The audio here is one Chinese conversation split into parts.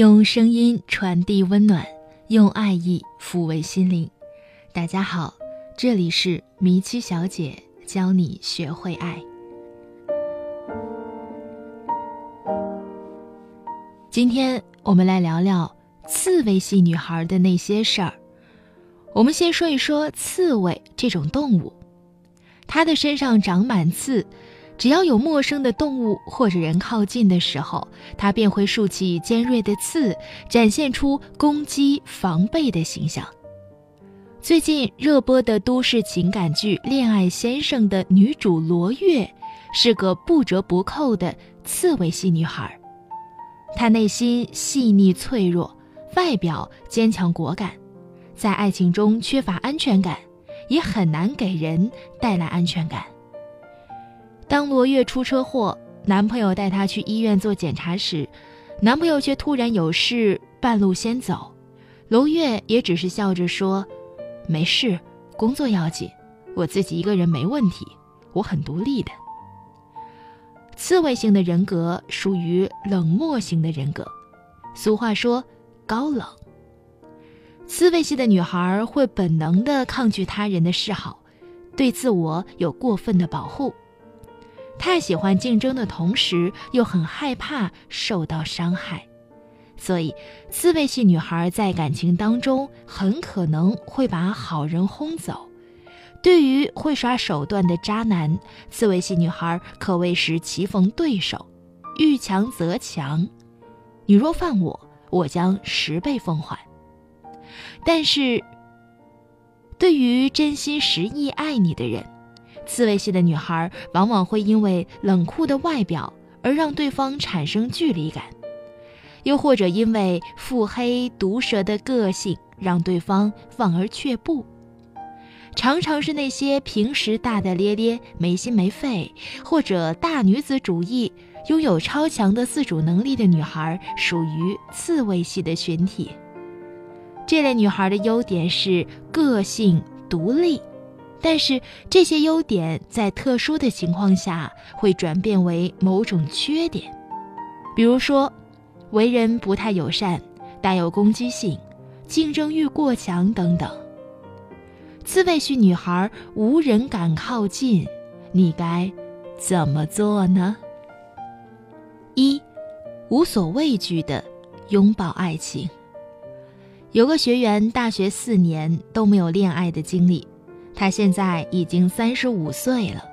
用声音传递温暖，用爱意抚慰心灵。大家好，这里是迷七小姐教你学会爱。今天我们来聊聊刺猬系女孩的那些事儿。我们先说一说刺猬这种动物，它的身上长满刺。只要有陌生的动物或者人靠近的时候，它便会竖起尖锐的刺，展现出攻击、防备的形象。最近热播的都市情感剧《恋爱先生》的女主罗月，是个不折不扣的刺猬系女孩。她内心细腻脆弱，外表坚强果敢，在爱情中缺乏安全感，也很难给人带来安全感。当罗月出车祸，男朋友带她去医院做检查时，男朋友却突然有事，半路先走。罗月也只是笑着说：“没事，工作要紧，我自己一个人没问题，我很独立的。”刺猬型的人格属于冷漠型的人格，俗话说“高冷”。刺猬系的女孩会本能地抗拒他人的示好，对自我有过分的保护。太喜欢竞争的同时，又很害怕受到伤害，所以刺猬系女孩在感情当中很可能会把好人轰走。对于会耍手段的渣男，刺猬系女孩可谓是棋逢对手，遇强则强。你若犯我，我将十倍奉还。但是，对于真心实意爱你的人，刺猬系的女孩往往会因为冷酷的外表而让对方产生距离感，又或者因为腹黑毒舌的个性让对方望而却步。常常是那些平时大大咧咧、没心没肺，或者大女子主义、拥有超强的自主能力的女孩，属于刺猬系的群体。这类女孩的优点是个性独立。但是这些优点在特殊的情况下会转变为某种缺点，比如说，为人不太友善，带有攻击性，竞争欲过强等等。刺猬系女孩无人敢靠近，你该怎么做呢？一，无所畏惧的拥抱爱情。有个学员大学四年都没有恋爱的经历。他现在已经三十五岁了，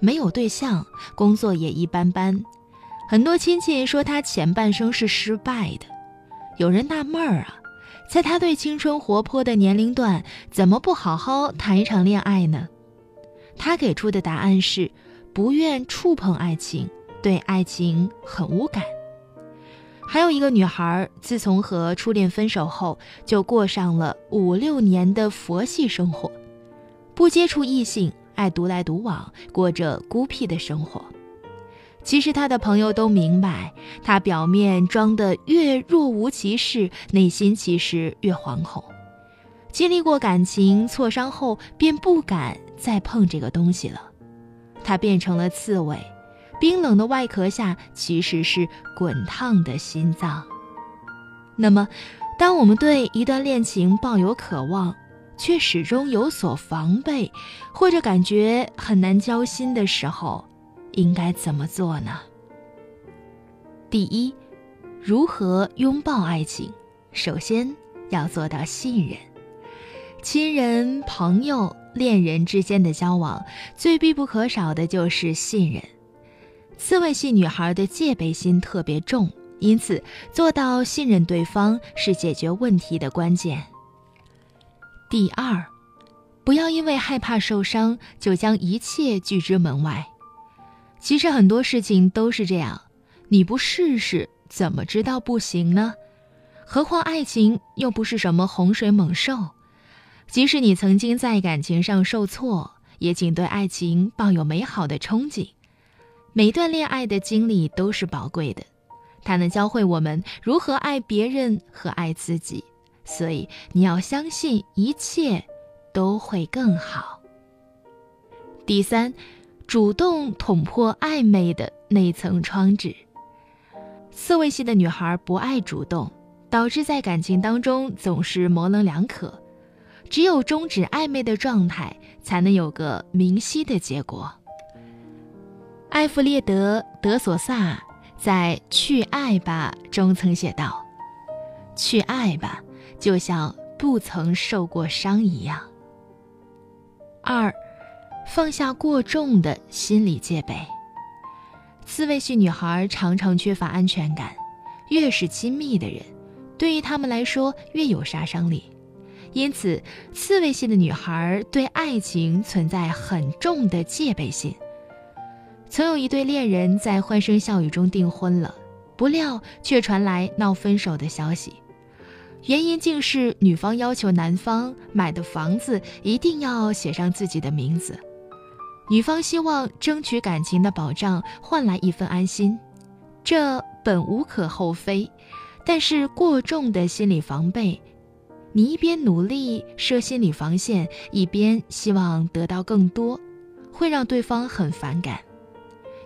没有对象，工作也一般般。很多亲戚说他前半生是失败的。有人纳闷儿啊，在他对青春活泼的年龄段，怎么不好好谈一场恋爱呢？他给出的答案是：不愿触碰爱情，对爱情很无感。还有一个女孩，自从和初恋分手后，就过上了五六年的佛系生活。不接触异性，爱独来独往，过着孤僻的生活。其实他的朋友都明白，他表面装得越若无其事，内心其实越惶恐。经历过感情挫伤后，便不敢再碰这个东西了。他变成了刺猬，冰冷的外壳下其实是滚烫的心脏。那么，当我们对一段恋情抱有渴望，却始终有所防备，或者感觉很难交心的时候，应该怎么做呢？第一，如何拥抱爱情？首先要做到信任。亲人、朋友、恋人之间的交往，最必不可少的就是信任。刺猬系女孩的戒备心特别重，因此做到信任对方是解决问题的关键。第二，不要因为害怕受伤就将一切拒之门外。其实很多事情都是这样，你不试试怎么知道不行呢？何况爱情又不是什么洪水猛兽。即使你曾经在感情上受挫，也请对爱情抱有美好的憧憬。每一段恋爱的经历都是宝贵的，它能教会我们如何爱别人和爱自己。所以你要相信一切都会更好。第三，主动捅破暧昧的那层窗纸。刺猬系的女孩不爱主动，导致在感情当中总是模棱两可。只有终止暧昧的状态，才能有个明晰的结果。艾弗列德·德索萨在《去爱吧》中曾写道：“去爱吧，就像不曾受过伤一样。”二，放下过重的心理戒备。刺猬系女孩常常缺乏安全感，越是亲密的人，对于他们来说越有杀伤力。因此，刺猬系的女孩对爱情存在很重的戒备心。曾有一对恋人在欢声笑语中订婚了，不料却传来闹分手的消息，原因竟是女方要求男方买的房子一定要写上自己的名字，女方希望争取感情的保障换来一份安心，这本无可厚非，但是过重的心理防备。你一边努力设心理防线，一边希望得到更多，会让对方很反感，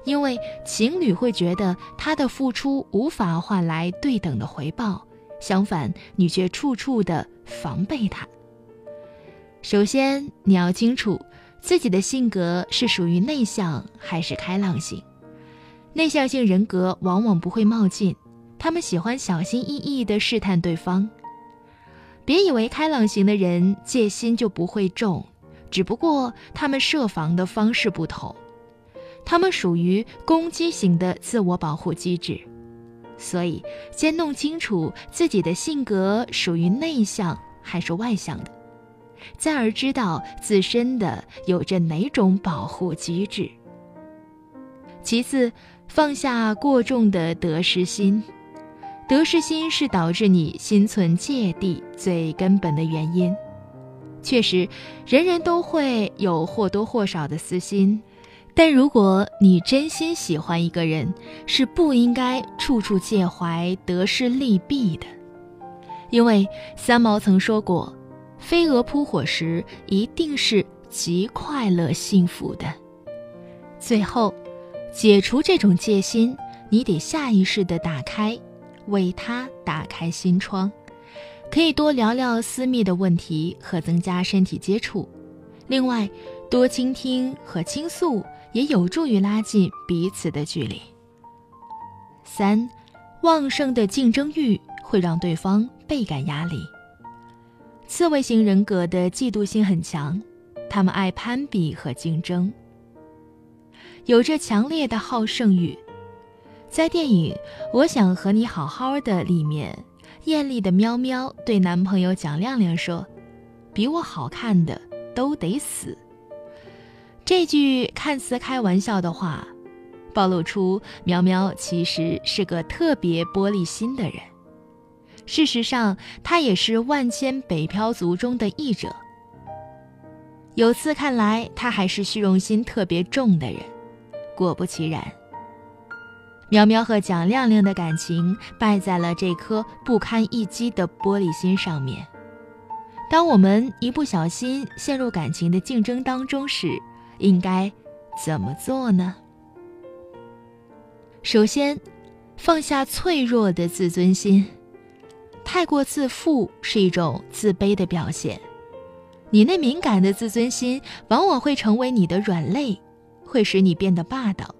因为情侣会觉得他的付出无法换来对等的回报，相反，你却处处的防备他。首先，你要清楚自己的性格是属于内向还是开朗型。内向性人格往往不会冒进，他们喜欢小心翼翼地试探对方。别以为开朗型的人戒心就不会重，只不过他们设防的方式不同。他们属于攻击型的自我保护机制，所以先弄清楚自己的性格属于内向还是外向的，再而知道自身的有着哪种保护机制。其次，放下过重的得失心。得失心是导致你心存芥蒂最根本的原因。确实，人人都会有或多或少的私心，但如果你真心喜欢一个人，是不应该处处介怀得失利弊的。因为三毛曾说过：“飞蛾扑火时，一定是极快乐幸福的。”最后，解除这种戒心，你得下意识地打开。为他打开心窗，可以多聊聊私密的问题和增加身体接触。另外，多倾听和倾诉也有助于拉近彼此的距离。三，旺盛的竞争欲会让对方倍感压力。刺猬型人格的嫉妒心很强，他们爱攀比和竞争，有着强烈的好胜欲。在电影《我想和你好好的》里面，艳丽的喵喵对男朋友蒋亮亮说：“比我好看的都得死。”这句看似开玩笑的话，暴露出苗苗其实是个特别玻璃心的人。事实上，他也是万千北漂族中的一者。由此看来，他还是虚荣心特别重的人。果不其然。苗苗和蒋亮亮的感情败在了这颗不堪一击的玻璃心上面。当我们一不小心陷入感情的竞争当中时，应该怎么做呢？首先，放下脆弱的自尊心。太过自负是一种自卑的表现。你那敏感的自尊心往往会成为你的软肋，会使你变得霸道。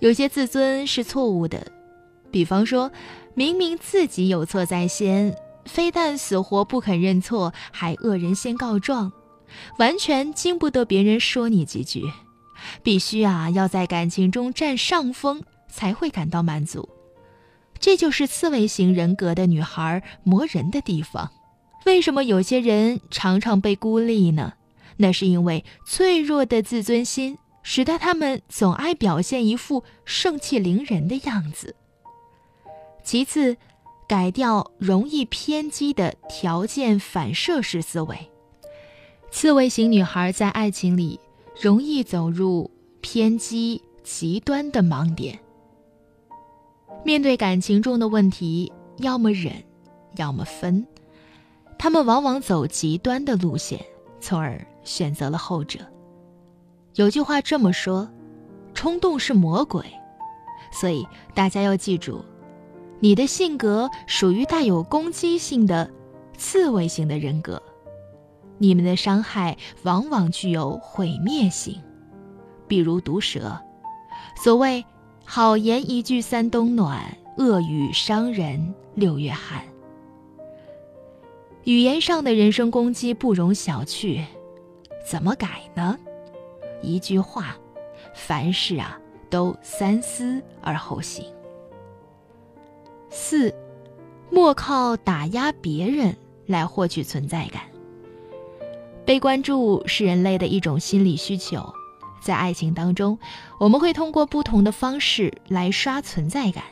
有些自尊是错误的，比方说，明明自己有错在先，非但死活不肯认错，还恶人先告状，完全经不得别人说你几句，必须啊要在感情中占上风才会感到满足。这就是刺猬型人格的女孩磨人的地方。为什么有些人常常被孤立呢？那是因为脆弱的自尊心。使得他们总爱表现一副盛气凌人的样子。其次，改掉容易偏激的条件反射式思维。刺猬型女孩在爱情里容易走入偏激极端的盲点。面对感情中的问题，要么忍，要么分。他们往往走极端的路线，从而选择了后者。有句话这么说：“冲动是魔鬼。”所以大家要记住，你的性格属于带有攻击性的刺猬型的人格，你们的伤害往往具有毁灭性，比如毒蛇。所谓“好言一句三冬暖，恶语伤人六月寒”。语言上的人身攻击不容小觑，怎么改呢？一句话，凡事啊都三思而后行。四，莫靠打压别人来获取存在感。被关注是人类的一种心理需求，在爱情当中，我们会通过不同的方式来刷存在感，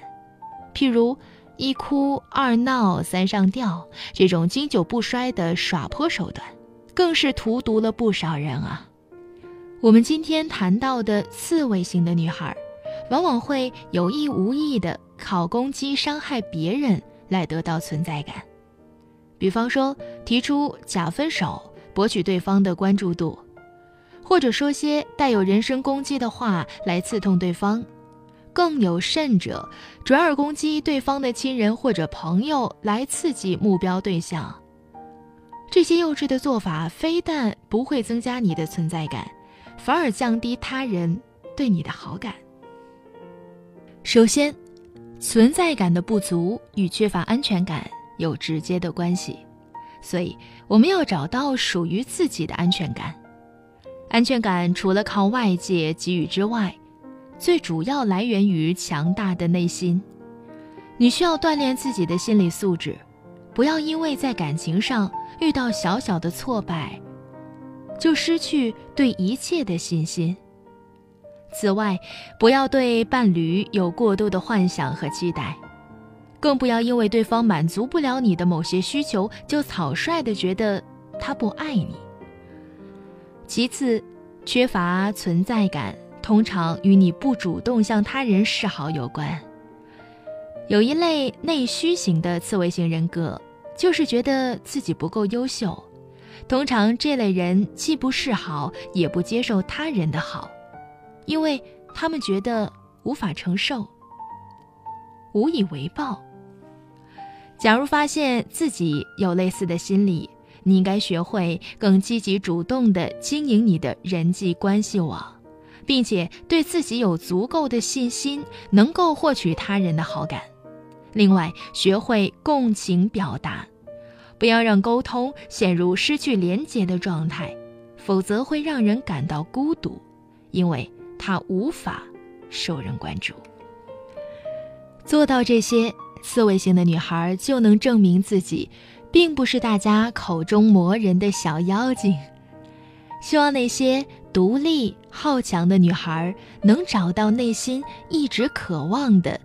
譬如。一哭二闹三上吊，这种经久不衰的耍泼手段，更是荼毒了不少人啊。我们今天谈到的刺猬型的女孩，往往会有意无意的靠攻击伤害别人来得到存在感，比方说提出假分手博取对方的关注度，或者说些带有人身攻击的话来刺痛对方。更有甚者，转而攻击对方的亲人或者朋友来刺激目标对象。这些幼稚的做法非但不会增加你的存在感，反而降低他人对你的好感。首先，存在感的不足与缺乏安全感有直接的关系，所以我们要找到属于自己的安全感。安全感除了靠外界给予之外，最主要来源于强大的内心，你需要锻炼自己的心理素质，不要因为在感情上遇到小小的挫败，就失去对一切的信心。此外，不要对伴侣有过度的幻想和期待，更不要因为对方满足不了你的某些需求，就草率的觉得他不爱你。其次，缺乏存在感。通常与你不主动向他人示好有关。有一类内需型的刺猬型人格，就是觉得自己不够优秀。通常这类人既不示好，也不接受他人的好，因为他们觉得无法承受，无以为报。假如发现自己有类似的心理，你应该学会更积极主动地经营你的人际关系网。并且对自己有足够的信心，能够获取他人的好感。另外，学会共情表达，不要让沟通陷入失去连结的状态，否则会让人感到孤独，因为他无法受人关注。做到这些，刺猬型的女孩就能证明自己，并不是大家口中磨人的小妖精。希望那些独立好强的女孩能找到内心一直渴望的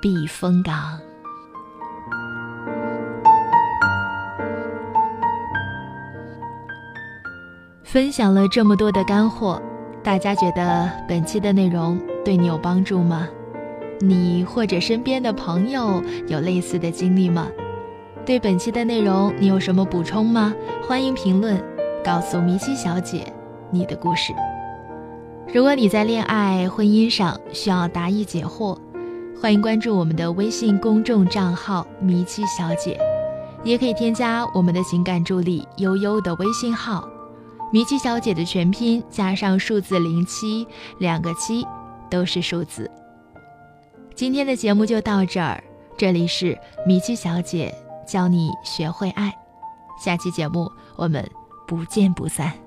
避风港。分享了这么多的干货，大家觉得本期的内容对你有帮助吗？你或者身边的朋友有类似的经历吗？对本期的内容你有什么补充吗？欢迎评论。告诉米奇小姐你的故事。如果你在恋爱、婚姻上需要答疑解惑，欢迎关注我们的微信公众账号“米奇小姐”，也可以添加我们的情感助理悠悠的微信号“米奇小姐”的全拼加上数字零七，两个七都是数字。今天的节目就到这儿，这里是米奇小姐教你学会爱，下期节目我们。不见不散。